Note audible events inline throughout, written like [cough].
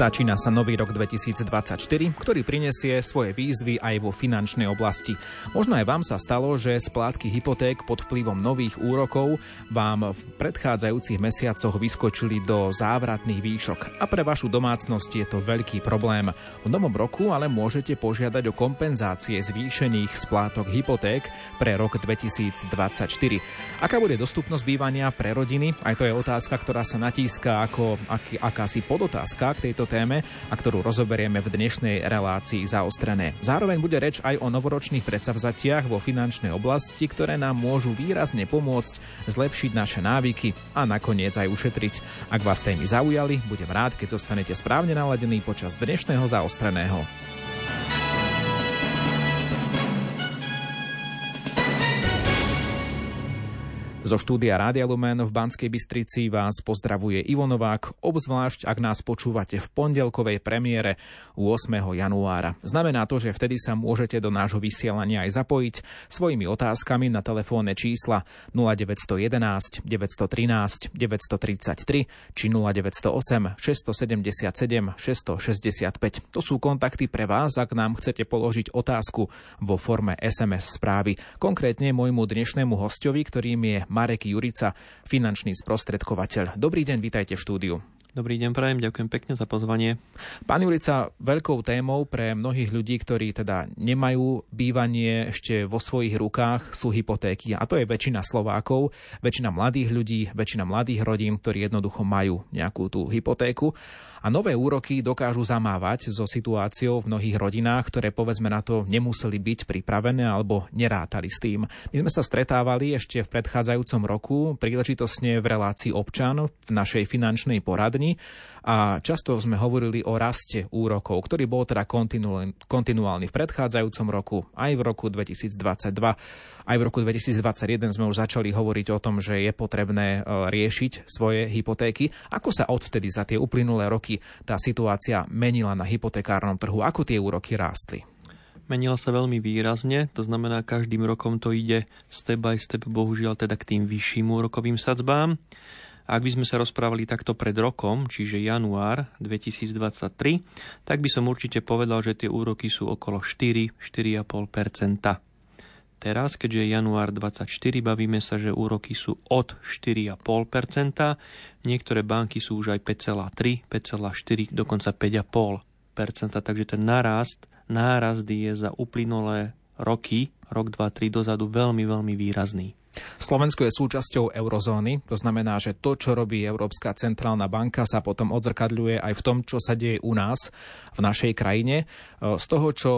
Začína sa nový rok 2024, ktorý prinesie svoje výzvy aj vo finančnej oblasti. Možno aj vám sa stalo, že splátky hypoték pod vplyvom nových úrokov vám v predchádzajúcich mesiacoch vyskočili do závratných výšok a pre vašu domácnosť je to veľký problém. V novom roku ale môžete požiadať o kompenzácie zvýšených splátok hypoték pre rok 2024. Aká bude dostupnosť bývania pre rodiny? Aj to je otázka, ktorá sa natíska ako aký, akási podotázka k tejto téme a ktorú rozoberieme v dnešnej relácii zaostrené. Zároveň bude reč aj o novoročných predsavzatiach vo finančnej oblasti, ktoré nám môžu výrazne pomôcť zlepšiť naše návyky a nakoniec aj ušetriť. Ak vás témy zaujali, budem rád, keď zostanete správne naladení počas dnešného zaostreného. Zo štúdia Rádia Lumen v Banskej Bystrici vás pozdravuje Ivo Novák, obzvlášť ak nás počúvate v pondelkovej premiére 8. januára. Znamená to, že vtedy sa môžete do nášho vysielania aj zapojiť svojimi otázkami na telefónne čísla 0911 913 933 či 0908 677 665. To sú kontakty pre vás, ak nám chcete položiť otázku vo forme SMS správy. Konkrétne môjmu dnešnému hostovi, ktorým je Marek Jurica, finančný sprostredkovateľ. Dobrý deň, vítajte v štúdiu. Dobrý deň, prajem, ďakujem pekne za pozvanie. Pán Jurica, veľkou témou pre mnohých ľudí, ktorí teda nemajú bývanie ešte vo svojich rukách, sú hypotéky. A to je väčšina Slovákov, väčšina mladých ľudí, väčšina mladých rodín, ktorí jednoducho majú nejakú tú hypotéku. A nové úroky dokážu zamávať so situáciou v mnohých rodinách, ktoré povedzme na to nemuseli byť pripravené alebo nerátali s tým. My sme sa stretávali ešte v predchádzajúcom roku príležitosne v relácii občan v našej finančnej poradni a často sme hovorili o raste úrokov, ktorý bol teda kontinuálny v predchádzajúcom roku, aj v roku 2022. Aj v roku 2021 sme už začali hovoriť o tom, že je potrebné e, riešiť svoje hypotéky. Ako sa odvtedy za tie uplynulé roky tá situácia menila na hypotekárnom trhu? Ako tie úroky rástli? Menila sa veľmi výrazne, to znamená, každým rokom to ide step by step, bohužiaľ teda k tým vyšším úrokovým sadzbám. Ak by sme sa rozprávali takto pred rokom, čiže január 2023, tak by som určite povedal, že tie úroky sú okolo 4-4,5%. Teraz, keďže je január 24, bavíme sa, že úroky sú od 4,5%, niektoré banky sú už aj 5,3, 5,4, dokonca 5,5%, takže ten nárast, nárast je za uplynulé roky, rok, dva, tri dozadu veľmi, veľmi výrazný. Slovensko je súčasťou eurozóny, to znamená, že to, čo robí Európska centrálna banka, sa potom odzrkadľuje aj v tom, čo sa deje u nás, v našej krajine. Z toho, čo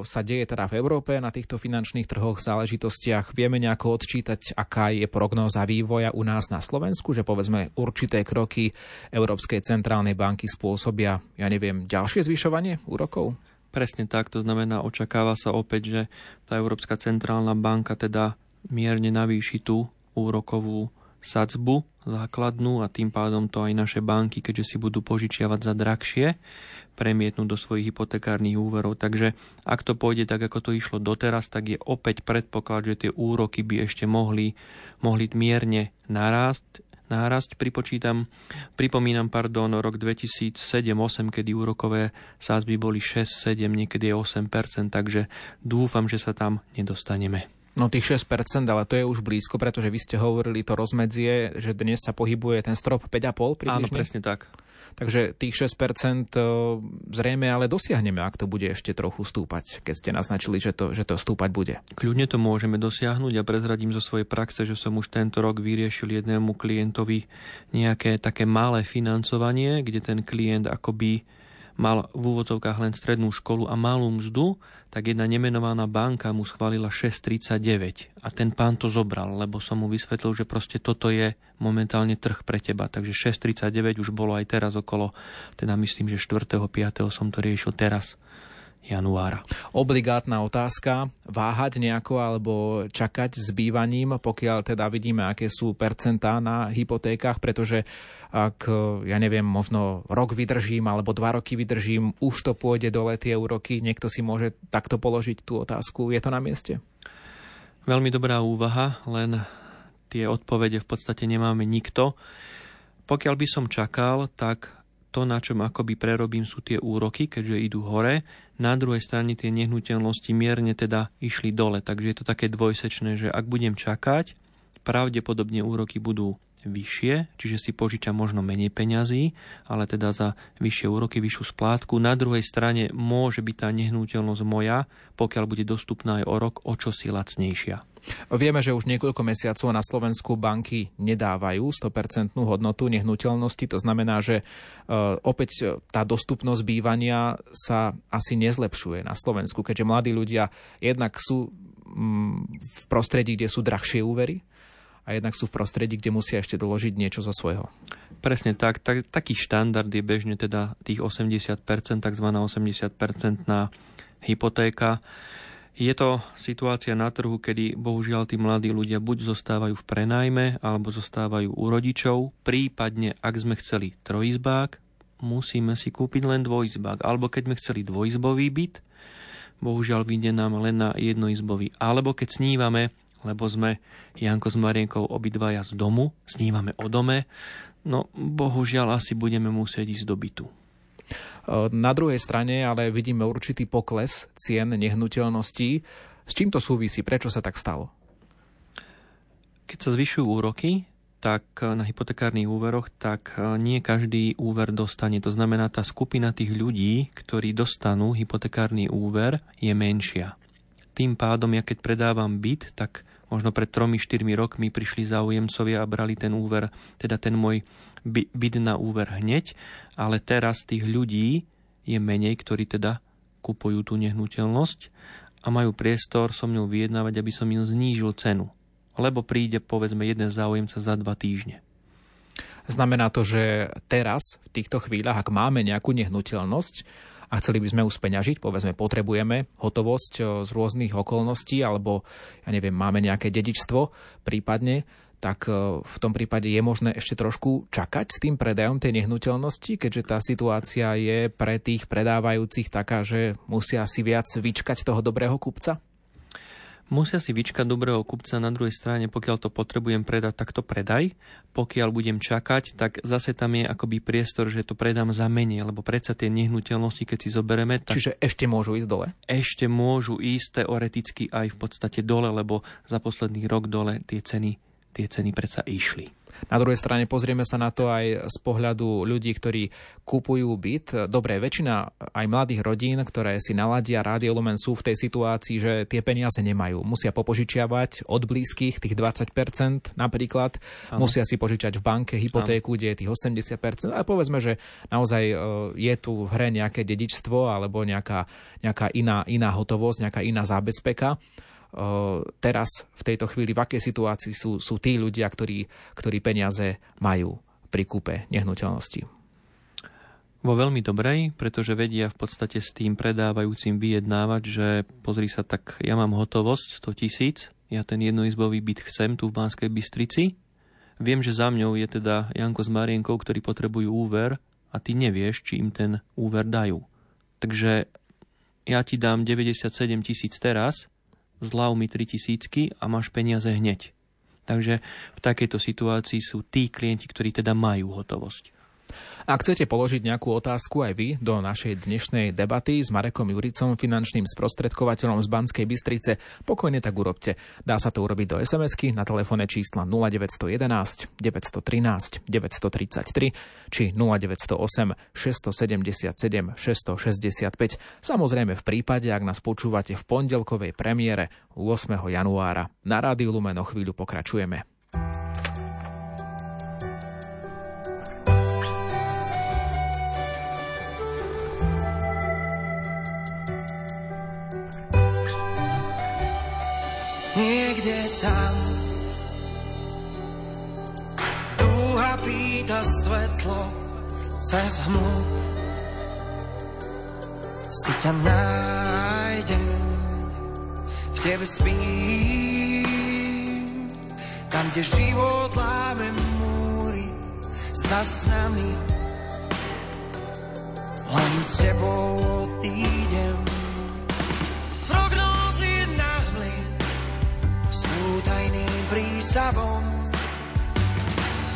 sa deje teda v Európe na týchto finančných trhoch, záležitostiach, vieme nejako odčítať, aká je prognóza vývoja u nás na Slovensku, že povedzme určité kroky Európskej centrálnej banky spôsobia, ja neviem, ďalšie zvyšovanie úrokov? Presne tak, to znamená, očakáva sa opäť, že tá Európska centrálna banka teda mierne navýši tú úrokovú sadzbu základnú a tým pádom to aj naše banky, keďže si budú požičiavať za drahšie, premietnúť do svojich hypotekárnych úverov. Takže ak to pôjde tak, ako to išlo doteraz, tak je opäť predpoklad, že tie úroky by ešte mohli, mohli mierne narásť. Nárasť pripočítam, pripomínam, pardon, rok 2007-2008, kedy úrokové sázby boli 6-7, niekedy 8%, takže dúfam, že sa tam nedostaneme. No tých 6%, ale to je už blízko, pretože vy ste hovorili to rozmedzie, že dnes sa pohybuje ten strop 5,5 približne. Áno, presne tak. Takže tých 6% e, zrejme ale dosiahneme, ak to bude ešte trochu stúpať, keď ste naznačili, že to, že to stúpať bude. Kľudne to môžeme dosiahnuť a ja prezradím zo svojej praxe, že som už tento rok vyriešil jednému klientovi nejaké také malé financovanie, kde ten klient akoby mal v úvodzovkách len strednú školu a malú mzdu, tak jedna nemenovaná banka mu schválila 6,39 a ten pán to zobral, lebo som mu vysvetlil, že proste toto je momentálne trh pre teba. Takže 6,39 už bolo aj teraz okolo, teda myslím, že 4. 5. som to riešil teraz januára. Obligátna otázka, váhať nejako alebo čakať s bývaním, pokiaľ teda vidíme, aké sú percentá na hypotékach, pretože ak, ja neviem, možno rok vydržím alebo dva roky vydržím, už to pôjde dole tie úroky, niekto si môže takto položiť tú otázku. Je to na mieste? Veľmi dobrá úvaha, len tie odpovede v podstate nemáme nikto. Pokiaľ by som čakal, tak to, na čom akoby prerobím, sú tie úroky, keďže idú hore. Na druhej strane tie nehnuteľnosti mierne teda išli dole. Takže je to také dvojsečné, že ak budem čakať, pravdepodobne úroky budú vyššie, čiže si požičam možno menej peňazí, ale teda za vyššie úroky, vyššiu splátku. Na druhej strane môže byť tá nehnuteľnosť moja, pokiaľ bude dostupná aj o rok, o čo si lacnejšia. Vieme, že už niekoľko mesiacov na Slovensku banky nedávajú 100% hodnotu nehnuteľnosti. To znamená, že e, opäť tá dostupnosť bývania sa asi nezlepšuje na Slovensku, keďže mladí ľudia jednak sú mm, v prostredí, kde sú drahšie úvery, a jednak sú v prostredí, kde musia ešte doložiť niečo zo svojho. Presne tak. tak taký štandard je bežne teda tých 80%, tzv. 80% na hypotéka. Je to situácia na trhu, kedy bohužiaľ tí mladí ľudia buď zostávajú v prenajme, alebo zostávajú u rodičov, prípadne ak sme chceli trojizbák, musíme si kúpiť len dvojizbák. Alebo keď sme chceli dvojizbový byt, bohužiaľ vyjde nám len na jednoizbový. Alebo keď snívame lebo sme Janko s Marienkou obidvaja z domu, snívame o dome, no bohužiaľ asi budeme musieť ísť do bytu. Na druhej strane ale vidíme určitý pokles cien nehnuteľností. S čím to súvisí? Prečo sa tak stalo? Keď sa zvyšujú úroky, tak na hypotekárnych úveroch, tak nie každý úver dostane. To znamená, tá skupina tých ľudí, ktorí dostanú hypotekárny úver, je menšia. Tým pádom, ja keď predávam byt, tak možno pred 3-4 rokmi prišli záujemcovia a brali ten úver, teda ten môj byt na úver hneď, ale teraz tých ľudí je menej, ktorí teda kupujú tú nehnuteľnosť a majú priestor so mnou vyjednávať, aby som im znížil cenu. Lebo príde povedzme jeden záujemca za dva týždne. Znamená to, že teraz, v týchto chvíľach, ak máme nejakú nehnuteľnosť, a chceli by sme ju speňažiť, povedzme, potrebujeme hotovosť e, z rôznych okolností, alebo, ja neviem, máme nejaké dedičstvo prípadne, tak e, v tom prípade je možné ešte trošku čakať s tým predajom tej nehnuteľnosti, keďže tá situácia je pre tých predávajúcich taká, že musia si viac vyčkať toho dobrého kupca? Musia si vyčkať dobrého kupca na druhej strane, pokiaľ to potrebujem predať, tak to predaj. Pokiaľ budem čakať, tak zase tam je akoby priestor, že to predám za menej, lebo predsa tie nehnuteľnosti, keď si zoberieme... Tak Čiže ešte môžu ísť dole? Ešte môžu ísť teoreticky aj v podstate dole, lebo za posledný rok dole tie ceny, tie ceny predsa išli. Na druhej strane pozrieme sa na to aj z pohľadu ľudí, ktorí kupujú byt. Dobre, väčšina aj mladých rodín, ktoré si naladia Rádio Lumen sú v tej situácii, že tie peniaze nemajú. Musia popožičiavať od blízkych tých 20% napríklad. Ano. Musia si požičať v banke hypotéku, ano. kde je tých 80%. Ale povedzme, že naozaj e, je tu v hre nejaké dedičstvo alebo nejaká, nejaká iná, iná hotovosť, nejaká iná zábezpeka teraz v tejto chvíli, v akej situácii sú, sú tí ľudia, ktorí, ktorí peniaze majú pri kúpe nehnuteľnosti? Vo veľmi dobrej, pretože vedia v podstate s tým predávajúcim vyjednávať, že pozri sa, tak ja mám hotovosť 100 tisíc, ja ten jednoizbový byt chcem tu v Banskej Bystrici, viem, že za mňou je teda Janko s Marienkou, ktorí potrebujú úver a ty nevieš, či im ten úver dajú. Takže ja ti dám 97 tisíc teraz, zľav mi 3000 a máš peniaze hneď. Takže v takejto situácii sú tí klienti, ktorí teda majú hotovosť. Ak chcete položiť nejakú otázku aj vy do našej dnešnej debaty s Marekom Juricom, finančným sprostredkovateľom z Banskej Bystrice, pokojne tak urobte. Dá sa to urobiť do SMS-ky na telefónne čísla 0911 913 933 či 0908 677 665. Samozrejme v prípade, ak nás počúvate v pondelkovej premiére 8. januára. Na Rádiu Lumen o chvíľu pokračujeme. Niekde tam. Dúha pýta svetlo cez hmlu. Si ťa nájdem, v tebe spím. Tam, kde život láme múry, za s nami. Len s tebou odídem. Tajným prístavom.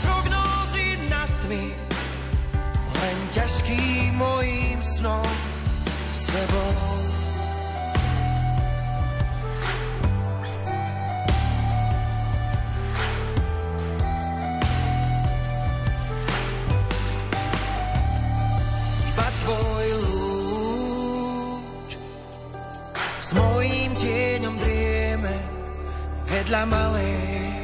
Prognózy nad tmy len ťa ťažkým mojim snom s tebou. Iba tvoj lúč s mojím vedľa malej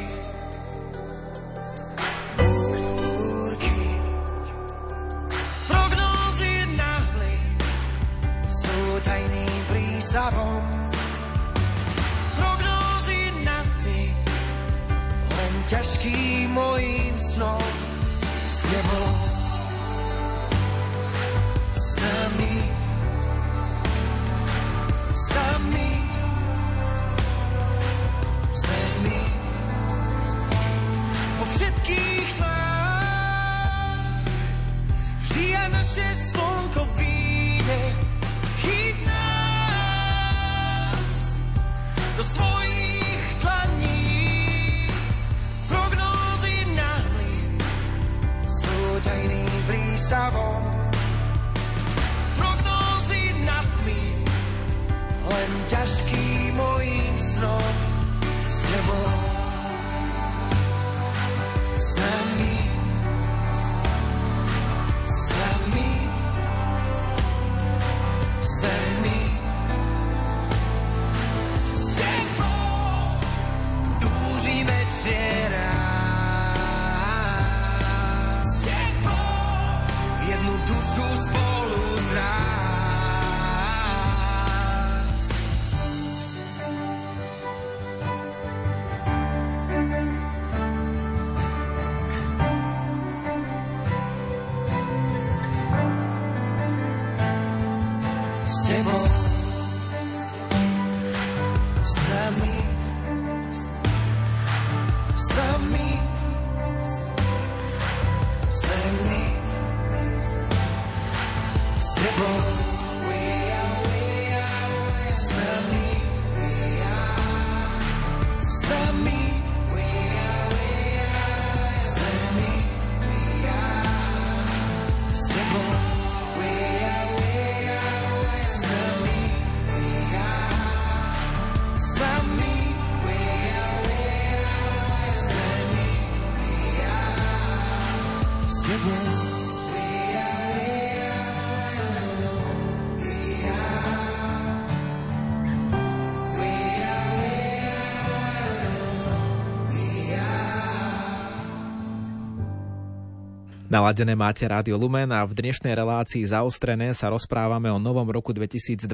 Naladené máte Rádio Lumen a v dnešnej relácii zaostrené sa rozprávame o novom roku 2024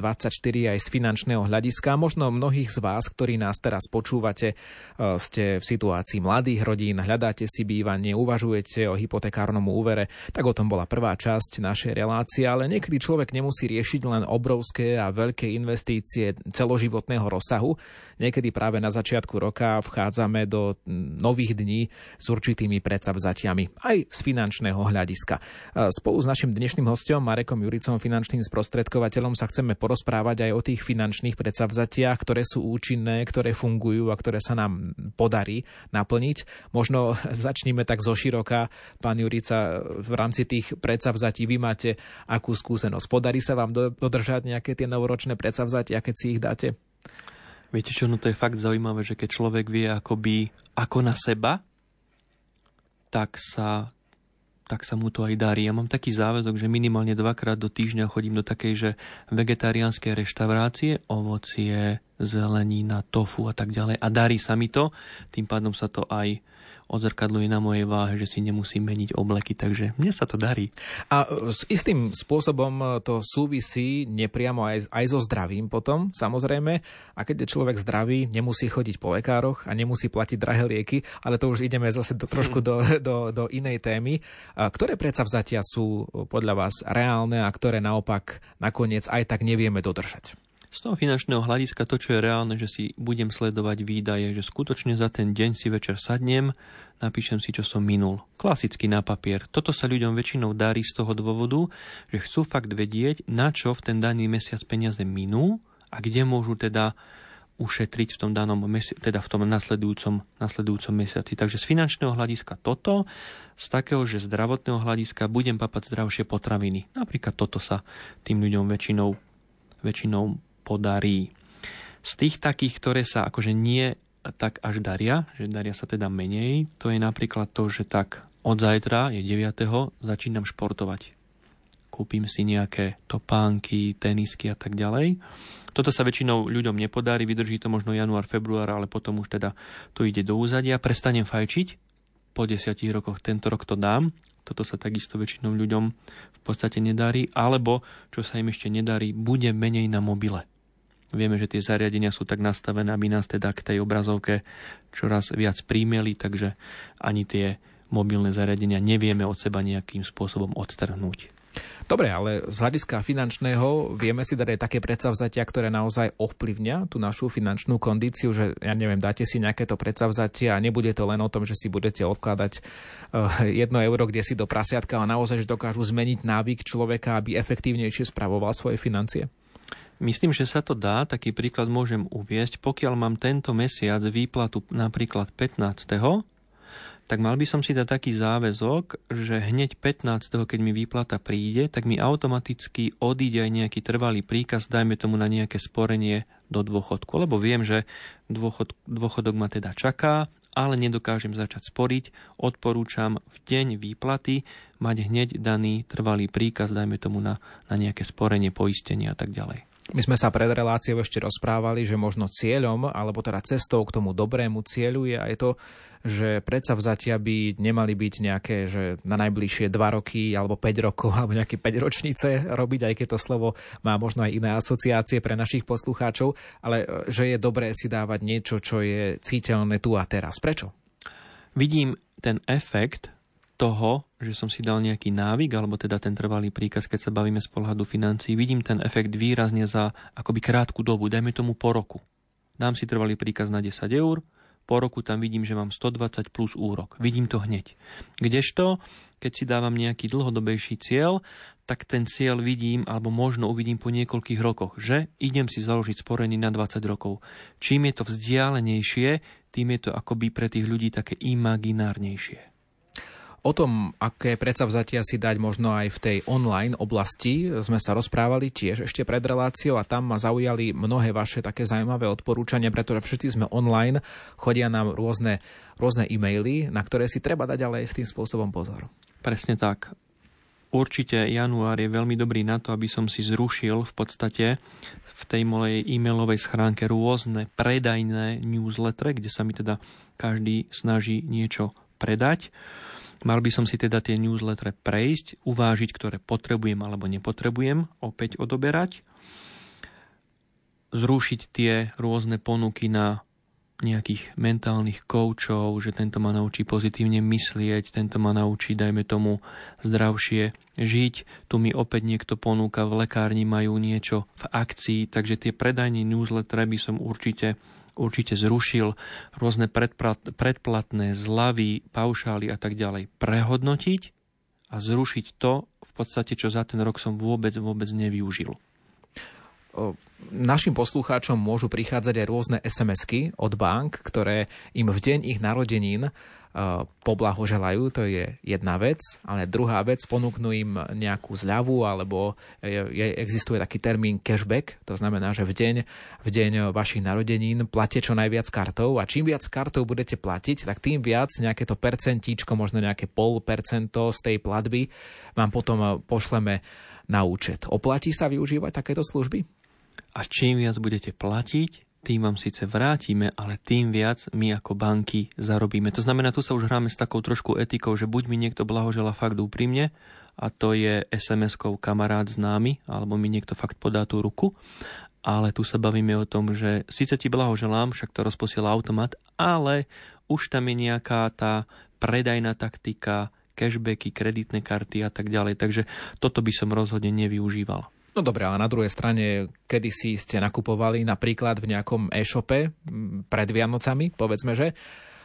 aj z finančného hľadiska. Možno mnohých z vás, ktorí nás teraz počúvate, ste v situácii mladých rodín, hľadáte si bývanie, uvažujete o hypotekárnom úvere, tak o tom bola prvá časť našej relácie, ale niekedy človek nemusí riešiť len obrovské a veľké investície celoživotného rozsahu. Niekedy práve na začiatku roka vchádzame do nových dní s určitými predsavzatiami, aj z finančného hľadiska. Spolu s našim dnešným hostom Marekom Juricom, finančným sprostredkovateľom, sa chceme porozprávať aj o tých finančných predsavzatiach, ktoré sú účinné, ktoré fungujú a ktoré sa nám podarí naplniť. Možno [laughs] začníme tak zo široka. Pán Jurica, v rámci tých predsavzatí vy máte akú skúsenosť? Podarí sa vám dodržať nejaké tie novoročné predsavzatia, keď si ich dáte? Viete čo, no to je fakt zaujímavé, že keď človek vie akoby ako na seba, tak sa tak sa mu to aj darí. Ja mám taký záväzok, že minimálne dvakrát do týždňa chodím do takej, že vegetariánskej reštaurácie, ovocie, zelenina, tofu a tak ďalej. A darí sa mi to, tým pádom sa to aj odzrkadluje na mojej váhe, že si nemusím meniť obleky, takže mne sa to darí. A s istým spôsobom to súvisí nepriamo aj, aj so zdravím potom, samozrejme. A keď je človek zdravý, nemusí chodiť po lekároch a nemusí platiť drahé lieky, ale to už ideme zase do, trošku do, [laughs] do, do inej témy. Ktoré predsavzatia sú podľa vás reálne a ktoré naopak nakoniec aj tak nevieme dodržať? Z toho finančného hľadiska to, čo je reálne, že si budem sledovať výdaje, že skutočne za ten deň si večer sadnem, napíšem si, čo som minul. Klasicky na papier. Toto sa ľuďom väčšinou darí z toho dôvodu, že chcú fakt vedieť, na čo v ten daný mesiac peniaze minú a kde môžu teda ušetriť v tom danom mesi- teda v tom nasledujúcom, nasledujúcom mesiaci. Takže z finančného hľadiska toto, z takého, že zdravotného hľadiska budem papať zdravšie potraviny. Napríklad toto sa tým ľuďom väčšinou, väčšinou podarí. Z tých takých, ktoré sa akože nie tak až daria, že daria sa teda menej, to je napríklad to, že tak od zajtra je 9. začínam športovať. Kúpim si nejaké topánky, tenisky a tak ďalej. Toto sa väčšinou ľuďom nepodarí, vydrží to možno január, február, ale potom už teda to ide do úzadia. Prestanem fajčiť, po desiatich rokoch tento rok to dám. Toto sa takisto väčšinou ľuďom v podstate nedarí. Alebo, čo sa im ešte nedarí, bude menej na mobile. Vieme, že tie zariadenia sú tak nastavené, aby nás teda k tej obrazovke čoraz viac príjmeli, takže ani tie mobilné zariadenia nevieme od seba nejakým spôsobom odtrhnúť. Dobre, ale z hľadiska finančného vieme si dať aj také predsavzatia, ktoré naozaj ovplyvňa tú našu finančnú kondíciu, že ja neviem, dáte si nejaké to predsavzatie a nebude to len o tom, že si budete odkladať uh, jedno euro, kde si do prasiatka, ale naozaj, že dokážu zmeniť návyk človeka, aby efektívnejšie spravoval svoje financie? Myslím, že sa to dá. Taký príklad môžem uviesť. Pokiaľ mám tento mesiac výplatu napríklad 15 tak mal by som si dať taký záväzok, že hneď 15. keď mi výplata príde, tak mi automaticky odíde aj nejaký trvalý príkaz, dajme tomu na nejaké sporenie do dôchodku. Lebo viem, že dôchod, dôchodok ma teda čaká, ale nedokážem začať sporiť. Odporúčam v deň výplaty mať hneď daný trvalý príkaz, dajme tomu na, na nejaké sporenie, poistenie a tak ďalej. My sme sa pred reláciou ešte rozprávali, že možno cieľom, alebo teda cestou k tomu dobrému cieľu je aj to, že predsa vzatia by nemali byť nejaké, že na najbližšie 2 roky alebo 5 rokov [laughs] alebo nejaké 5 ročnice robiť, aj keď to slovo má možno aj iné asociácie pre našich poslucháčov, ale e, že je dobré si dávať niečo, čo je cítelné tu a teraz. Prečo? Vidím ten efekt toho, že som si dal nejaký návyk, alebo teda ten trvalý príkaz, keď sa bavíme z pohľadu financií, vidím ten efekt výrazne za akoby krátku dobu, dajme tomu po roku. Dám si trvalý príkaz na 10 eur, po roku tam vidím, že mám 120 plus úrok. Vidím to hneď. Kdežto, keď si dávam nejaký dlhodobejší cieľ, tak ten cieľ vidím, alebo možno uvidím po niekoľkých rokoch, že idem si založiť sporenie na 20 rokov. Čím je to vzdialenejšie, tým je to akoby pre tých ľudí také imaginárnejšie. O tom, aké predsavzatia si dať možno aj v tej online oblasti, sme sa rozprávali tiež ešte pred reláciou a tam ma zaujali mnohé vaše také zaujímavé odporúčania, pretože všetci sme online, chodia nám rôzne, rôzne e-maily, na ktoré si treba dať ale s tým spôsobom pozor. Presne tak. Určite január je veľmi dobrý na to, aby som si zrušil v podstate v tej mojej e-mailovej schránke rôzne predajné newsletter, kde sa mi teda každý snaží niečo predať. Mal by som si teda tie newsletter prejsť, uvážiť, ktoré potrebujem alebo nepotrebujem opäť odoberať, zrušiť tie rôzne ponuky na nejakých mentálnych koučov, že tento ma naučí pozitívne myslieť, tento ma naučí, dajme tomu, zdravšie žiť. Tu mi opäť niekto ponúka, v lekárni majú niečo v akcii, takže tie predajní newsletter by som určite určite zrušil rôzne predplatné zľavy, paušály a tak ďalej prehodnotiť a zrušiť to, v podstate, čo za ten rok som vôbec, vôbec nevyužil. Našim poslucháčom môžu prichádzať aj rôzne SMS-ky od bank, ktoré im v deň ich narodenín poblahoželajú, to je jedna vec, ale druhá vec, ponúknú im nejakú zľavu, alebo je, existuje taký termín cashback, to znamená, že v deň, v deň vašich narodenín platie čo najviac kartou a čím viac kartou budete platiť, tak tým viac nejaké to percentíčko, možno nejaké pol percento z tej platby vám potom pošleme na účet. Oplatí sa využívať takéto služby? A čím viac budete platiť, tým vám síce vrátime, ale tým viac my ako banky zarobíme. To znamená, tu sa už hráme s takou trošku etikou, že buď mi niekto blahožela fakt úprimne, a to je SMS-kou kamarát známy, alebo mi niekto fakt podá tú ruku, ale tu sa bavíme o tom, že síce ti blahoželám, však to rozposiela automat, ale už tam je nejaká tá predajná taktika, cashbacky, kreditné karty a tak ďalej. Takže toto by som rozhodne nevyužíval. No dobre, ale na druhej strane, kedy si ste nakupovali napríklad v nejakom e-shope pred Vianocami, povedzme, že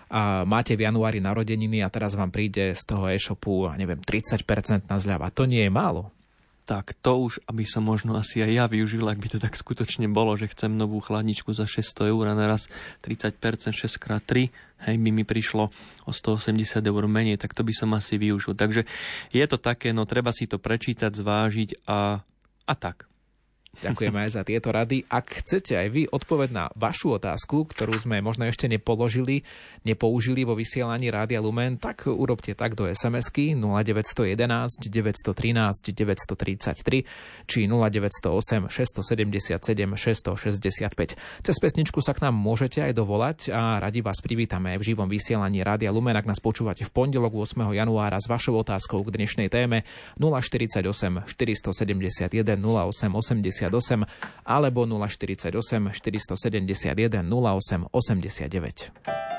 a máte v januári narodeniny a teraz vám príde z toho e-shopu, neviem, 30% na zľava. To nie je málo. tak to už, aby som možno asi aj ja využil, ak by to tak skutočne bolo, že chcem novú chladničku za 600 eur a naraz 30% 6x3, hej, by mi prišlo o 180 eur menej, tak to by som asi využil. Takže je to také, no treba si to prečítať, zvážiť a, a tak. Ďakujeme aj za tieto rady. Ak chcete aj vy odpoveď na vašu otázku, ktorú sme možno ešte nepoložili, nepoužili vo vysielaní Rádia Lumen, tak urobte tak do SMS-ky 0911 913 933 či 0908 677 665. Cez pesničku sa k nám môžete aj dovolať a radi vás privítame v živom vysielaní Rádia Lumen, ak nás počúvate v pondelok 8. januára s vašou otázkou k dnešnej téme 048 471 08 88 alebo 048 471 08 89.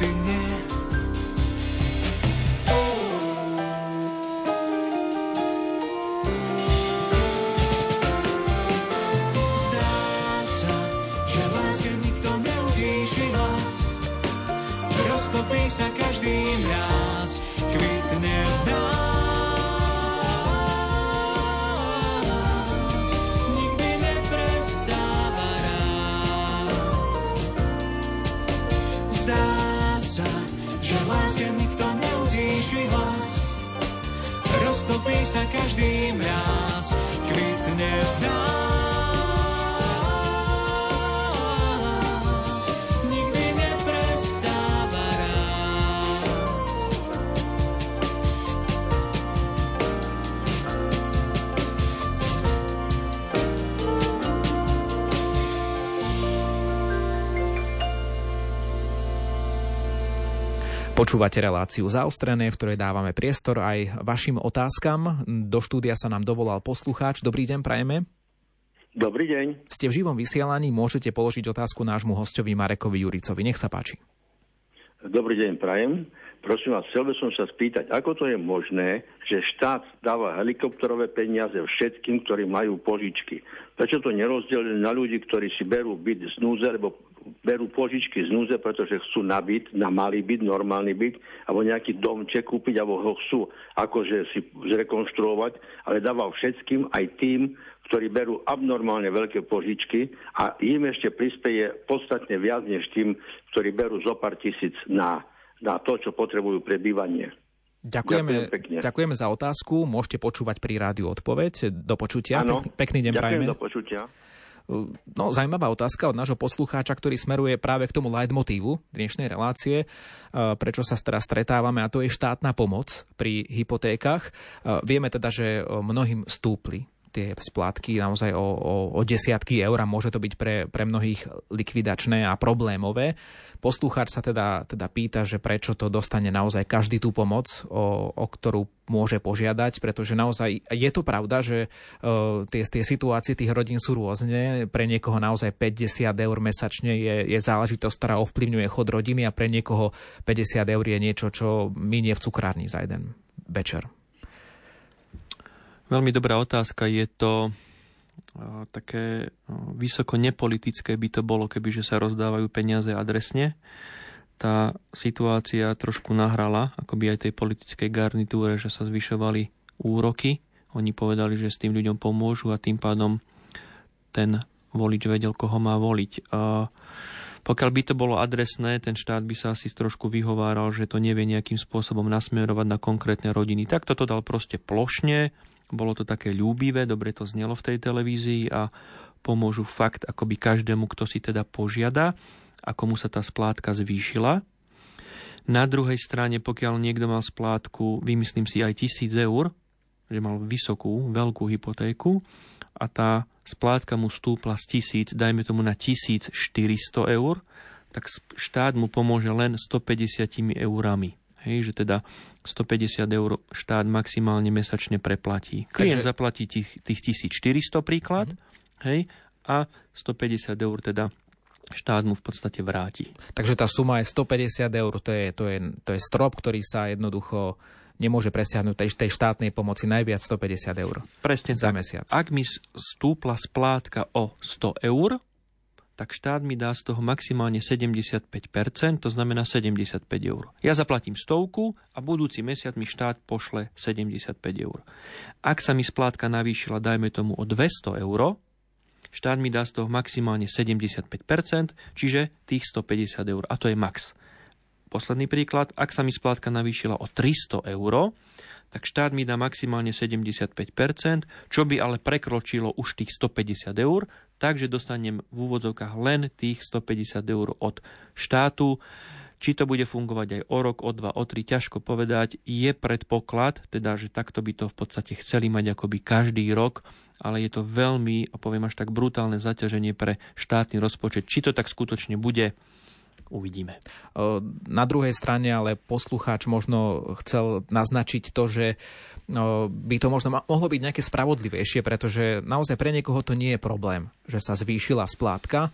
to. Počúvate reláciu zaostrené, v ktorej dávame priestor aj vašim otázkam. Do štúdia sa nám dovolal poslucháč. Dobrý deň, prajeme. Dobrý deň. Ste v živom vysielaní, môžete položiť otázku nášmu hostovi Marekovi Juricovi. Nech sa páči. Dobrý deň, prajem. Prosím vás, chcel by som sa spýtať, ako to je možné, že štát dáva helikopterové peniaze všetkým, ktorí majú požičky. Prečo to nerozdelili na ľudí, ktorí si berú byt z núze, lebo berú požičky z núze, pretože chcú na byt, na malý byt, normálny byt, alebo nejaký domček kúpiť, alebo ho chcú akože si zrekonštruovať, ale dávajú všetkým, aj tým, ktorí berú abnormálne veľké požičky a im ešte prispieje podstatne viac než tým, ktorí berú zo pár tisíc na, na to, čo potrebujú pre bývanie. Ďakujeme, Ďakujem ďakujeme za otázku. Môžete počúvať pri rádiu odpoveď. Do počutia. Ano, pekný, pekný deň prajeme. do počutia. No, zaujímavá otázka od nášho poslucháča, ktorý smeruje práve k tomu leitmotívu dnešnej relácie, e, prečo sa teraz stretávame, a to je štátna pomoc pri hypotékach. E, vieme teda, že mnohým stúpli tie splátky naozaj o, o, o desiatky eur a môže to byť pre, pre mnohých likvidačné a problémové. Poslucháč sa teda, teda pýta, že prečo to dostane naozaj každý tú pomoc, o, o ktorú môže požiadať, pretože naozaj je to pravda, že uh, tie, tie situácie tých rodín sú rôzne. Pre niekoho naozaj 50 eur mesačne je, je záležitosť, ktorá ovplyvňuje chod rodiny a pre niekoho 50 eur je niečo, čo minie v cukrárni za jeden večer. Veľmi dobrá otázka. Je to také vysoko nepolitické by to bolo, kebyže sa rozdávajú peniaze adresne. Tá situácia trošku nahrala, akoby aj tej politickej garnitúre, že sa zvyšovali úroky. Oni povedali, že s tým ľuďom pomôžu a tým pádom ten volič vedel, koho má voliť. A pokiaľ by to bolo adresné, ten štát by sa asi trošku vyhováral, že to nevie nejakým spôsobom nasmerovať na konkrétne rodiny. Tak toto dal proste plošne, bolo to také ľúbivé, dobre to znelo v tej televízii a pomôžu fakt akoby každému, kto si teda požiada a komu sa tá splátka zvýšila. Na druhej strane, pokiaľ niekto mal splátku, vymyslím si aj tisíc eur, že mal vysokú, veľkú hypotéku a tá splátka mu stúpla z tisíc, dajme tomu na 1400 eur, tak štát mu pomôže len 150 eurami. Hej, že teda 150 eur štát maximálne mesačne preplatí. Klient Takže... zaplatí tých, tých 1400 príklad, mm-hmm. hej, a 150 eur teda štát mu v podstate vráti. Takže tá suma je 150 eur, to je, to je, to je strop, ktorý sa jednoducho nemôže presiahnuť tej, tej štátnej pomoci najviac 150 eur. Presne za tak. mesiac. Ak mi stúpla splátka o 100 eur, tak štát mi dá z toho maximálne 75%, to znamená 75 eur. Ja zaplatím stovku a budúci mesiac mi štát pošle 75 eur. Ak sa mi splátka navýšila, dajme tomu o 200 eur, štát mi dá z toho maximálne 75%, čiže tých 150 eur. A to je max. Posledný príklad, ak sa mi splátka navýšila o 300 eur, tak štát mi dá maximálne 75%, čo by ale prekročilo už tých 150 eur, takže dostanem v úvodzovkách len tých 150 eur od štátu. Či to bude fungovať aj o rok, o dva, o tri, ťažko povedať. Je predpoklad, teda, že takto by to v podstate chceli mať akoby každý rok, ale je to veľmi, poviem až tak brutálne zaťaženie pre štátny rozpočet. Či to tak skutočne bude, uvidíme. Na druhej strane ale poslucháč možno chcel naznačiť to, že by to možno mohlo byť nejaké spravodlivejšie, pretože naozaj pre niekoho to nie je problém, že sa zvýšila splátka,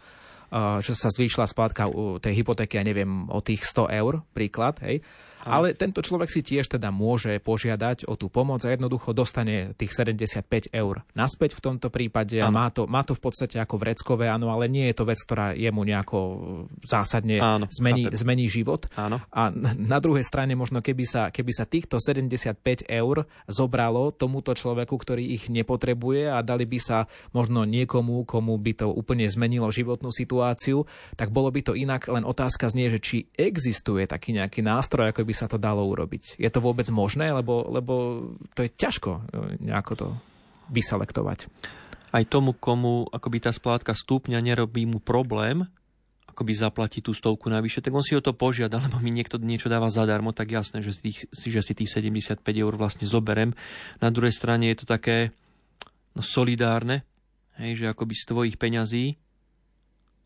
že sa zvýšila splátka tej hypotéky, ja neviem, o tých 100 eur, príklad, hej, ale tento človek si tiež teda môže požiadať o tú pomoc a jednoducho dostane tých 75 eur naspäť v tomto prípade a má to, má to v podstate ako vreckové, áno, ale nie je to vec, ktorá jemu nejako zásadne áno, zmení, zmení život. Áno. A na druhej strane možno keby sa, keby sa týchto 75 eur zobralo tomuto človeku, ktorý ich nepotrebuje a dali by sa možno niekomu, komu by to úplne zmenilo životnú situáciu, tak bolo by to inak. Len otázka znie, že či existuje taký nejaký nástroj, ako by sa to dalo urobiť. Je to vôbec možné, lebo, lebo to je ťažko e, nejako to vyselektovať. Aj tomu, komu akoby tá splátka stúpňa, nerobí mu problém, akoby zaplatí tú stovku navyše, tak on si o to požiada, lebo mi niekto niečo dáva zadarmo, tak jasné, že, tých, že si tých 75 eur vlastne zoberem. Na druhej strane je to také no, solidárne, hej, že akoby z tvojich peňazí,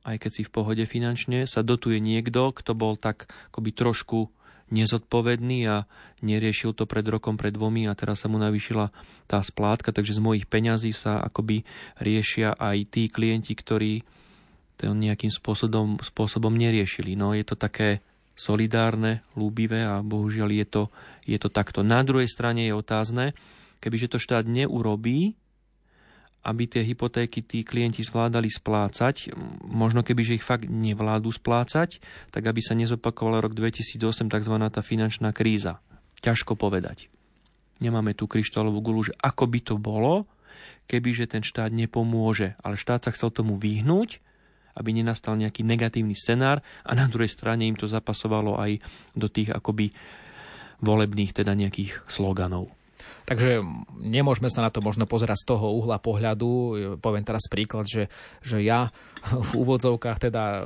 aj keď si v pohode finančne, sa dotuje niekto, kto bol tak akoby trošku nezodpovedný a neriešil to pred rokom, pred dvomi a teraz sa mu navýšila tá splátka, takže z mojich peňazí sa akoby riešia aj tí klienti, ktorí to nejakým spôsobom, spôsobom neriešili. No je to také solidárne, lúbivé a bohužiaľ je to, je to takto. Na druhej strane je otázne, kebyže to štát neurobí aby tie hypotéky tí klienti zvládali splácať, možno keby, že ich fakt nevládú splácať, tak aby sa nezopakoval rok 2008, tzv. tá finančná kríza. Ťažko povedať. Nemáme tú kryštálovú gulu, že ako by to bolo, keby že ten štát nepomôže. Ale štát sa chcel tomu vyhnúť, aby nenastal nejaký negatívny scenár a na druhej strane im to zapasovalo aj do tých akoby volebných teda nejakých sloganov. Takže nemôžeme sa na to možno pozerať z toho uhla pohľadu. Poviem teraz príklad, že, že ja [laughs] v úvodzovkách teda e,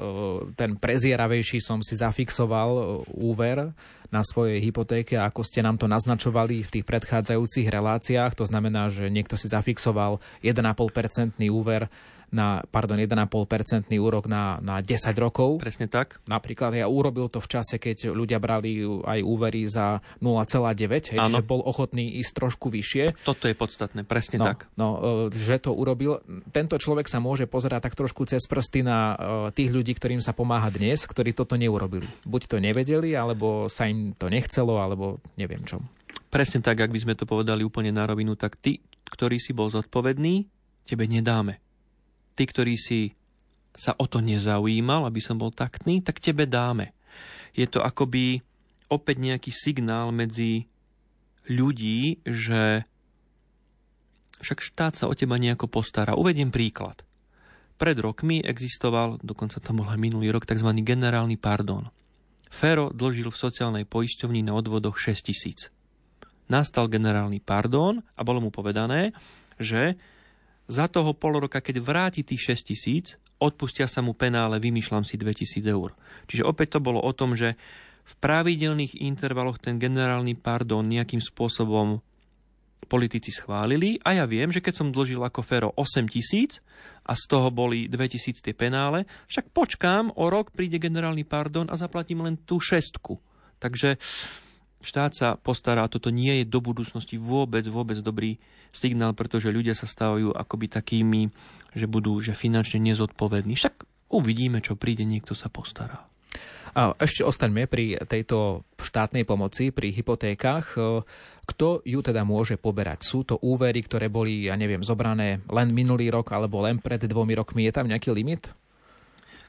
ten prezieravejší som si zafixoval e, úver na svojej hypotéke, ako ste nám to naznačovali v tých predchádzajúcich reláciách. To znamená, že niekto si zafixoval 1,5% úver na, pardon, 1,5% úrok na, na 10 rokov. Presne tak. Napríklad ja urobil to v čase, keď ľudia brali aj úvery za 0,9, hej, čiže bol ochotný ísť trošku vyššie. Toto je podstatné, presne no, tak. No, e, že to urobil. Tento človek sa môže pozerať tak trošku cez prsty na e, tých ľudí, ktorým sa pomáha dnes, ktorí toto neurobili. Buď to nevedeli, alebo sa im to nechcelo, alebo neviem čo. Presne tak, ak by sme to povedali úplne na rovinu, tak ty, ktorý si bol zodpovedný, tebe nedáme ty, ktorý si sa o to nezaujímal, aby som bol taktný, tak tebe dáme. Je to akoby opäť nejaký signál medzi ľudí, že však štát sa o teba nejako postará. Uvediem príklad. Pred rokmi existoval, dokonca to bol aj minulý rok, tzv. generálny pardon. Fero dlžil v sociálnej poisťovni na odvodoch 6 tisíc. Nastal generálny pardon a bolo mu povedané, že za toho pol roka, keď vráti tých 6 tisíc, odpustia sa mu penále, vymýšľam si 2000 eur. Čiže opäť to bolo o tom, že v pravidelných intervaloch ten generálny pardon nejakým spôsobom politici schválili a ja viem, že keď som dlžil ako Fero 8 tisíc a z toho boli 2000 tie penále, však počkám, o rok príde generálny pardon a zaplatím len tú šestku. Takže štát sa postará, toto nie je do budúcnosti vôbec, vôbec dobrý signál, pretože ľudia sa stávajú akoby takými, že budú že finančne nezodpovední. Však uvidíme, čo príde, niekto sa postará. A ešte ostaňme pri tejto štátnej pomoci, pri hypotékach. Kto ju teda môže poberať? Sú to úvery, ktoré boli, ja neviem, zobrané len minulý rok alebo len pred dvomi rokmi? Je tam nejaký limit?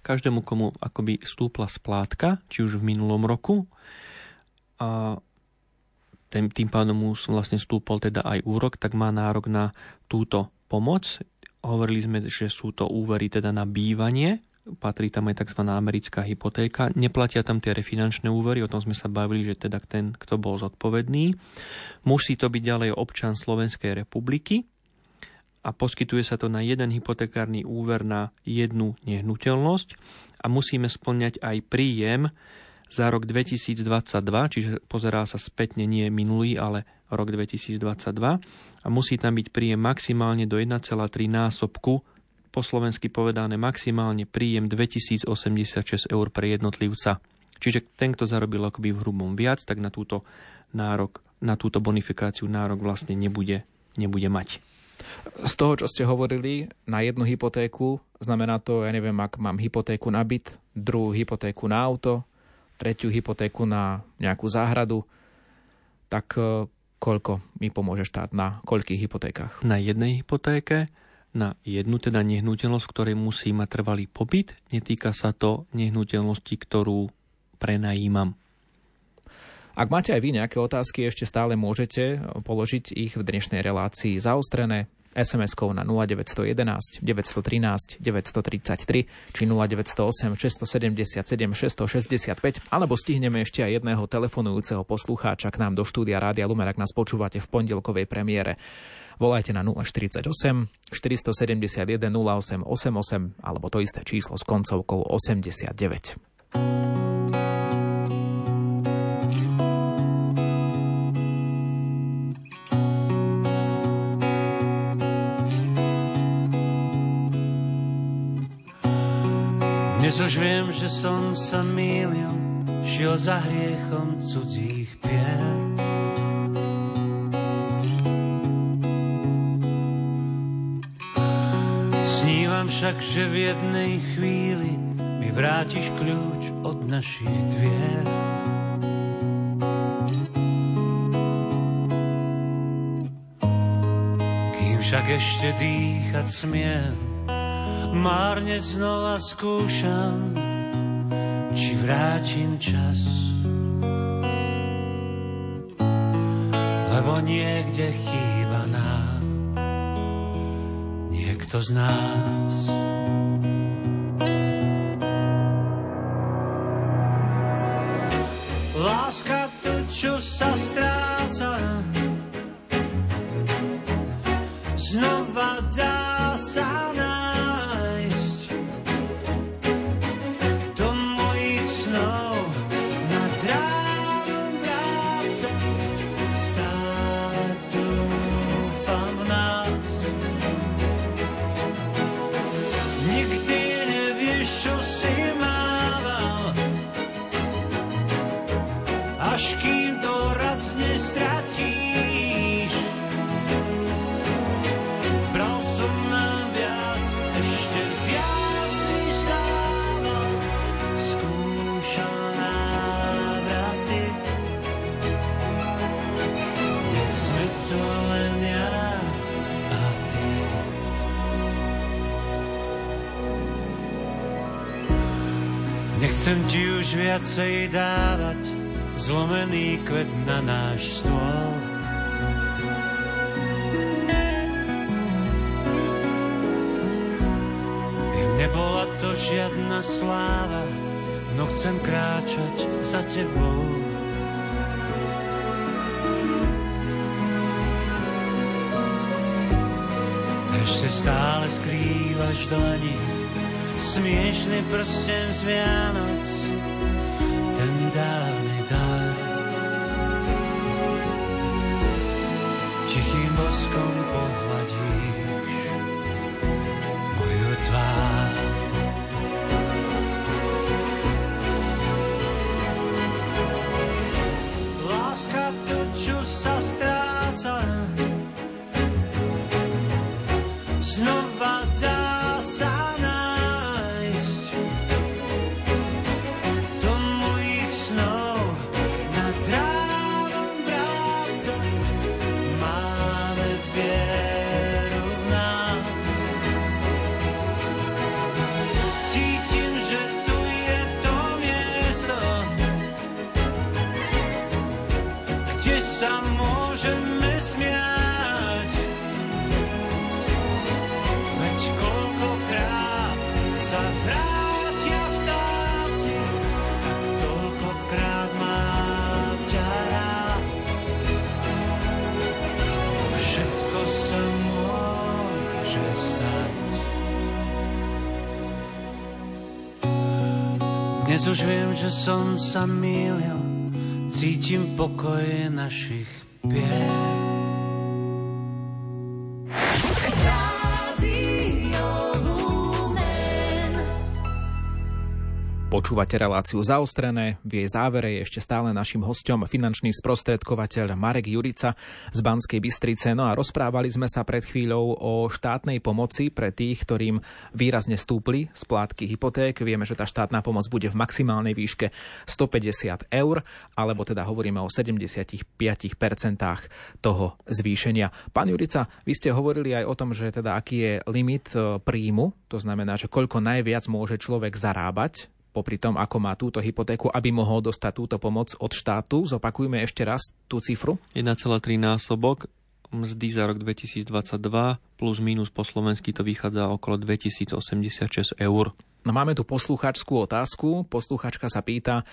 Každému, komu akoby stúpla splátka, či už v minulom roku, a tým, tým pádom mu vlastne stúpol teda aj úrok, tak má nárok na túto pomoc. Hovorili sme, že sú to úvery teda na bývanie, patrí tam aj tzv. americká hypotéka. Neplatia tam tie refinančné úvery, o tom sme sa bavili, že teda ten, kto bol zodpovedný. Musí to byť ďalej občan Slovenskej republiky a poskytuje sa to na jeden hypotekárny úver na jednu nehnuteľnosť a musíme splňať aj príjem za rok 2022, čiže pozerá sa spätne nie minulý, ale rok 2022 a musí tam byť príjem maximálne do 1,3 násobku, po slovensky povedané maximálne príjem 2086 eur pre jednotlivca. Čiže ten, kto zarobil akoby v hrubom viac, tak na túto nárok, na túto bonifikáciu nárok vlastne nebude, nebude mať. Z toho, čo ste hovorili, na jednu hypotéku, znamená to, ja neviem, ak mám hypotéku na byt, druhú hypotéku na auto, tretiu hypotéku na nejakú záhradu, tak e, koľko mi pomôže štát na koľkých hypotékach? Na jednej hypotéke, na jednu teda nehnuteľnosť, ktorej musí mať trvalý pobyt. Netýka sa to nehnuteľnosti, ktorú prenajímam. Ak máte aj vy nejaké otázky, ešte stále môžete položiť ich v dnešnej relácii zaostrené SMS-kou na 0911 913 933 či 0908 677 665 alebo stihneme ešte aj jedného telefonujúceho poslucháča k nám do štúdia Rádia Lumer, ak nás počúvate v pondelkovej premiére. Volajte na 048 471 0888 alebo to isté číslo s koncovkou 89. Dnes už viem, že som sa mýlil, šiel za hriechom cudzích pier. Snívam však, že v jednej chvíli mi vrátiš kľúč od našich dvier. Kým však ešte dýchať smiem. Márne znova skúšam, či vrátim čas. Lebo niekde chýba nám niekto z nás. Láska to, čo sa stráca, znova Už viacej dávať zlomený kvet na náš stôl. Viem, nebola to žiadna sláva, no chcem kráčať za tebou. Ešte stále skrývaš dlani smiešný prsten z Vianoc, ten dávny už viem, že som sa mýlil, cítim pokoj našich Počúvate reláciu zaostrené. V jej závere je ešte stále našim hostom finančný sprostredkovateľ Marek Jurica z Banskej Bystrice. No a rozprávali sme sa pred chvíľou o štátnej pomoci pre tých, ktorým výrazne stúpli splátky hypoték. Vieme, že tá štátna pomoc bude v maximálnej výške 150 eur, alebo teda hovoríme o 75% toho zvýšenia. Pán Jurica, vy ste hovorili aj o tom, že teda aký je limit e, príjmu, to znamená, že koľko najviac môže človek zarábať popri tom, ako má túto hypotéku, aby mohol dostať túto pomoc od štátu. Zopakujme ešte raz tú cifru. 1,3 násobok mzdy za rok 2022 plus minus po slovensky to vychádza okolo 2086 eur. No máme tu posluchačskú otázku. Posluchačka sa pýta, e,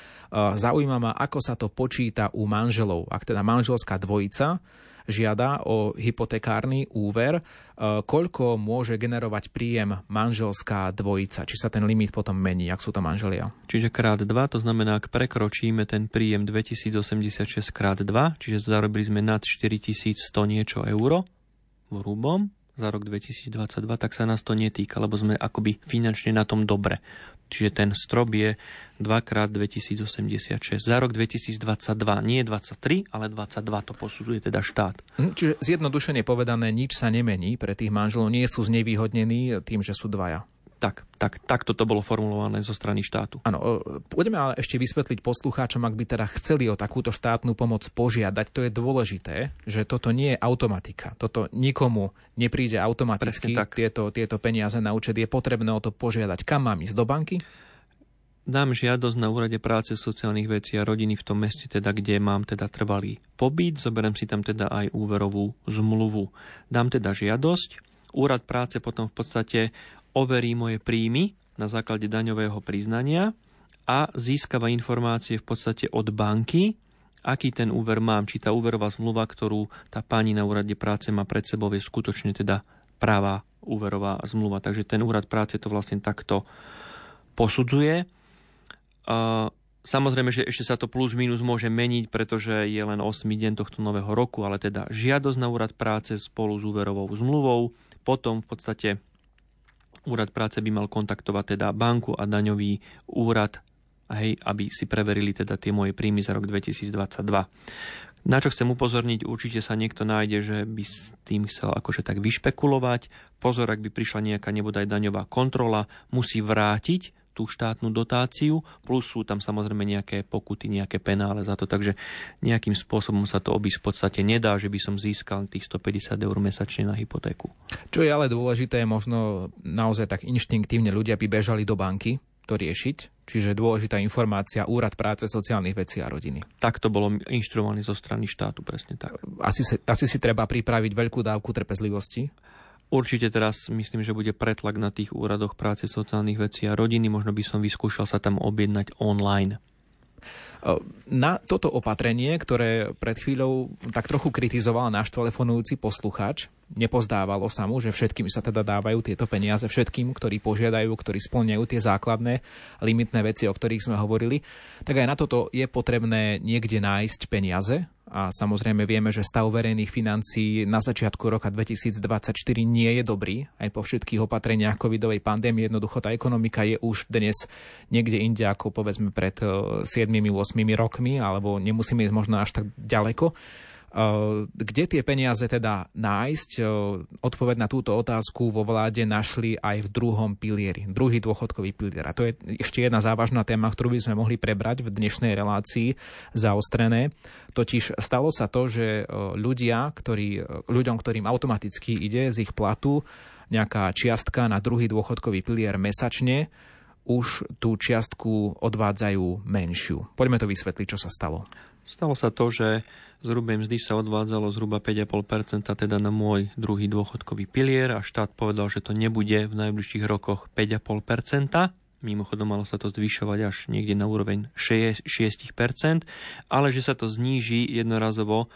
zaujíma ma, ako sa to počíta u manželov. Ak teda manželská dvojica žiada o hypotekárny úver, e, koľko môže generovať príjem manželská dvojica? Či sa ten limit potom mení, ak sú to manželia? Čiže krát 2, to znamená, ak prekročíme ten príjem 2086 krát 2, čiže zarobili sme nad 4100 niečo euro v hrubom za rok 2022, tak sa nás to netýka, lebo sme akoby finančne na tom dobre. Čiže ten strop je 2 krát 2086 za rok 2022. Nie 23, ale 22 to posudzuje teda štát. Hm, Čiže zjednodušene povedané, nič sa nemení pre tých manželov, nie sú znevýhodnení tým, že sú dvaja. Tak, tak, tak toto bolo formulované zo strany štátu. Áno, budeme ale ešte vysvetliť poslucháčom, ak by teda chceli o takúto štátnu pomoc požiadať, to je dôležité, že toto nie je automatika. Toto nikomu nepríde automaticky, tieto, tieto peniaze na účet. Je potrebné o to požiadať. Kam mám ísť? Do banky? Dám žiadosť na úrade práce sociálnych vecí a rodiny v tom meste, teda, kde mám teda trvalý pobyt, zoberiem si tam teda aj úverovú zmluvu. Dám teda žiadosť, úrad práce potom v podstate overí moje príjmy na základe daňového priznania a získava informácie v podstate od banky, aký ten úver mám, či tá úverová zmluva, ktorú tá pani na úrade práce má pred sebou, je skutočne teda práva úverová zmluva. Takže ten úrad práce to vlastne takto posudzuje. Samozrejme, že ešte sa to plus minus môže meniť, pretože je len 8 deň tohto nového roku, ale teda žiadosť na úrad práce spolu s úverovou zmluvou, potom v podstate Úrad práce by mal kontaktovať teda banku a daňový úrad, hej, aby si preverili teda tie moje príjmy za rok 2022. Na čo chcem upozorniť, určite sa niekto nájde, že by s tým chcel akože tak vyšpekulovať. Pozor, ak by prišla nejaká nebodaj daňová kontrola, musí vrátiť tú štátnu dotáciu, plus sú tam samozrejme nejaké pokuty, nejaké penále za to, takže nejakým spôsobom sa to obísť v podstate nedá, že by som získal tých 150 eur mesačne na hypotéku. Čo je ale dôležité, možno naozaj tak inštinktívne ľudia by bežali do banky to riešiť, čiže dôležitá informácia Úrad práce, sociálnych vecí a rodiny. Tak to bolo inštruované zo strany štátu, presne tak. Asi, asi si treba pripraviť veľkú dávku trpezlivosti Určite teraz myslím, že bude pretlak na tých úradoch práce sociálnych vecí a rodiny. Možno by som vyskúšal sa tam objednať online. Na toto opatrenie, ktoré pred chvíľou tak trochu kritizoval náš telefonujúci poslucháč, nepozdávalo sa mu, že všetkým sa teda dávajú tieto peniaze, všetkým, ktorí požiadajú, ktorí splňajú tie základné limitné veci, o ktorých sme hovorili, tak aj na toto je potrebné niekde nájsť peniaze a samozrejme vieme, že stav verejných financií na začiatku roka 2024 nie je dobrý. Aj po všetkých opatreniach covidovej pandémie jednoducho tá ekonomika je už dnes niekde inde ako povedzme pred 7-8 eh, rokmi, alebo nemusíme ísť možno až tak ďaleko. Eh, kde tie peniaze teda nájsť? Eh, odpoveď na túto otázku vo vláde našli aj v druhom pilieri, druhý dôchodkový pilier. A to je ešte jedna závažná téma, ktorú by sme mohli prebrať v dnešnej relácii zaostrené. Totiž stalo sa to, že eh, ľudia, ktorí, ľuďom, ktorým automaticky ide z ich platu nejaká čiastka na druhý dôchodkový pilier mesačne, už tú čiastku odvádzajú menšiu. Poďme to vysvetliť, čo sa stalo. Stalo sa to, že zhruba mzdy sa odvádzalo zhruba 5,5% teda na môj druhý dôchodkový pilier a štát povedal, že to nebude v najbližších rokoch 5,5%. Mimochodom malo sa to zvyšovať až niekde na úroveň 6%, ale že sa to zníži jednorazovo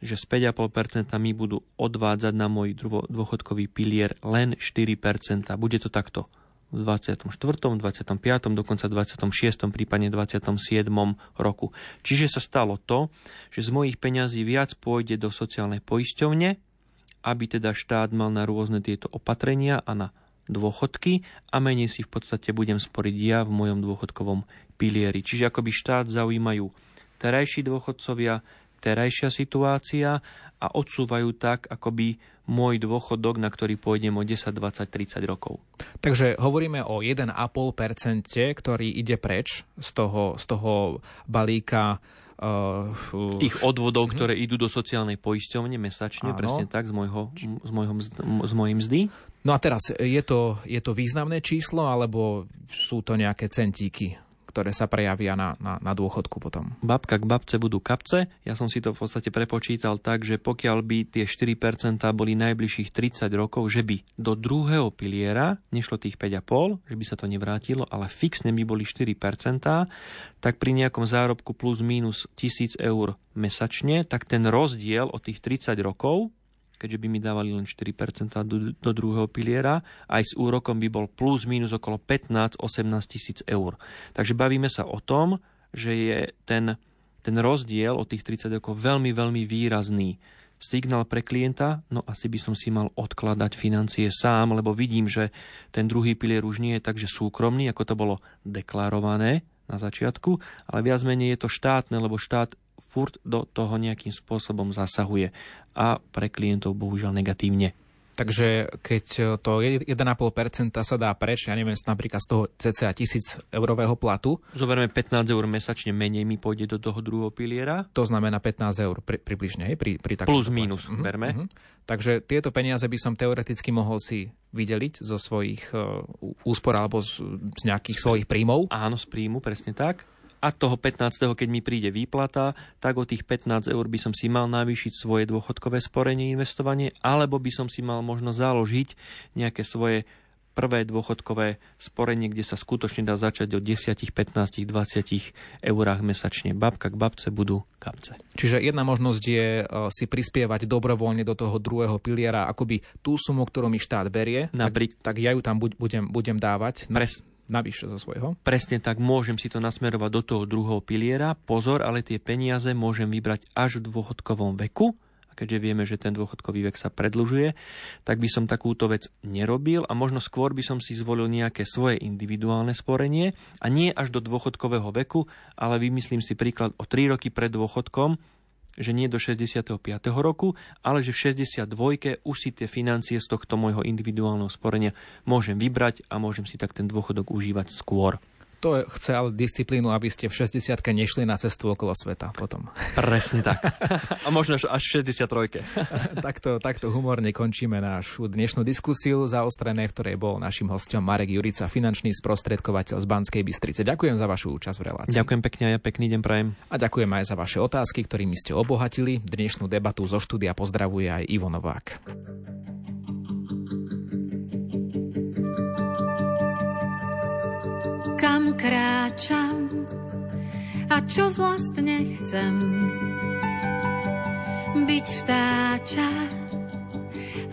že z 5,5% mi budú odvádzať na môj dôchodkový pilier len 4%. Bude to takto v 24., 25., dokonca 26., prípadne 27. roku. Čiže sa stalo to, že z mojich peňazí viac pôjde do sociálnej poisťovne, aby teda štát mal na rôzne tieto opatrenia a na dôchodky a menej si v podstate budem sporiť ja v mojom dôchodkovom pilieri. Čiže akoby štát zaujímajú terajší dôchodcovia, terajšia situácia a odsúvajú tak akoby môj dôchodok, na ktorý pôjdem o 10, 20, 30 rokov. Takže hovoríme o 1,5%, ktorý ide preč z toho, z toho balíka uh, tých odvodov, uh-huh. ktoré idú do sociálnej poisťovne mesačne, Áno. presne tak, z, môjho, z, môjho, z mojej mzdy. No a teraz, je to, je to významné číslo, alebo sú to nejaké centíky? Ktoré sa prejavia na, na, na dôchodku potom. Babka k babce budú kapce. Ja som si to v podstate prepočítal tak, že pokiaľ by tie 4% boli najbližších 30 rokov, že by do druhého piliera nešlo tých 5,5, že by sa to nevrátilo, ale fixne by boli 4%, tak pri nejakom zárobku plus minus 1000 eur mesačne, tak ten rozdiel od tých 30 rokov keďže by mi dávali len 4% do, do druhého piliera, aj s úrokom by bol plus minus okolo 15-18 tisíc eur. Takže bavíme sa o tom, že je ten, ten rozdiel od tých 30 rokov veľmi, veľmi výrazný. Signál pre klienta, no asi by som si mal odkladať financie sám, lebo vidím, že ten druhý pilier už nie je takže súkromný, ako to bolo deklarované na začiatku, ale viac menej je to štátne, lebo štát furt do toho nejakým spôsobom zasahuje a pre klientov bohužiaľ negatívne. Takže keď to 1,5% sa dá preč, ja neviem, napríklad z toho cca 1000 eurového platu. Zoberme 15 eur mesačne menej mi pôjde do toho druhého piliera. To znamená 15 eur pri, približne, hej, pri, pri Plus minus, uh-huh, berme. Uh-huh. Takže tieto peniaze by som teoreticky mohol si vydeliť zo svojich uh, úspor alebo z, z nejakých svojich príjmov. Áno, z príjmu, presne tak a toho 15. keď mi príde výplata, tak o tých 15 eur by som si mal navýšiť svoje dôchodkové sporenie, investovanie, alebo by som si mal možno založiť nejaké svoje prvé dôchodkové sporenie, kde sa skutočne dá začať od 10, 15, 20 eurách mesačne. Babka k babce budú kapce. Čiže jedna možnosť je uh, si prispievať dobrovoľne do toho druhého piliera, akoby tú sumu, ktorú mi štát berie, Naprík... tak, tak ja ju tam budem, budem dávať. Pres, navyše zo svojho. Presne tak, môžem si to nasmerovať do toho druhého piliera. Pozor, ale tie peniaze môžem vybrať až v dôchodkovom veku, a keďže vieme, že ten dôchodkový vek sa predlžuje, tak by som takúto vec nerobil a možno skôr by som si zvolil nejaké svoje individuálne sporenie a nie až do dôchodkového veku, ale vymyslím si príklad o 3 roky pred dôchodkom, že nie do 65. roku, ale že v 62. už si tie financie z tohto môjho individuálneho sporenia môžem vybrať a môžem si tak ten dôchodok užívať skôr. To chce ale disciplínu, aby ste v 60 nešli na cestu okolo sveta potom. Presne tak. [laughs] A možno až v 63 [laughs] takto, takto humorne končíme našu dnešnú diskusiu zaostrené, v ktorej bol našim hostom Marek Jurica, finančný sprostredkovateľ z Banskej Bystrice. Ďakujem za vašu účasť v relácii. Ďakujem pekne a ja pekný deň prajem. A ďakujem aj za vaše otázky, ktorými ste obohatili. Dnešnú debatu zo štúdia pozdravuje aj Ivo Novák. Kráčam a čo vlastne chcem. Byť vtáča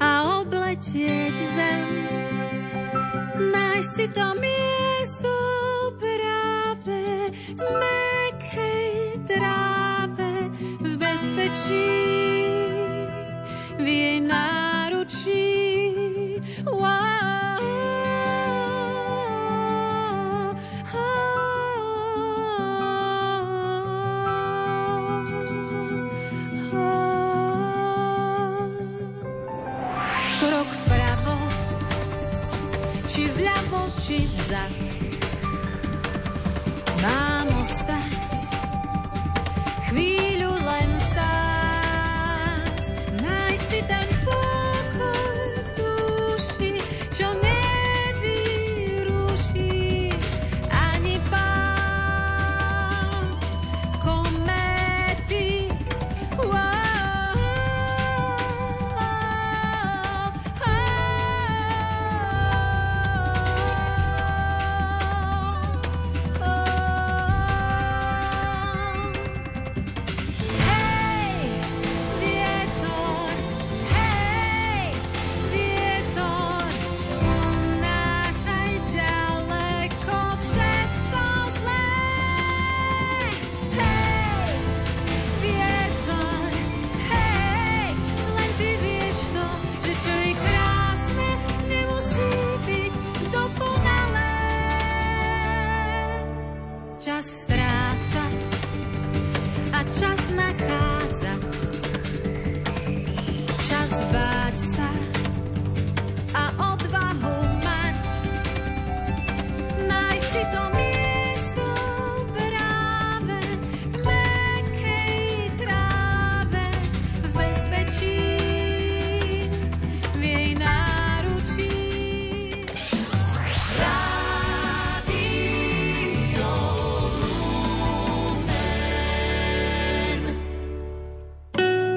a obletieť zem. Nájsť si to miesto práve mekej tráve v bezpečí v jej náručí. Wow. Vľavo, či vzad. Mám ostať chvíľu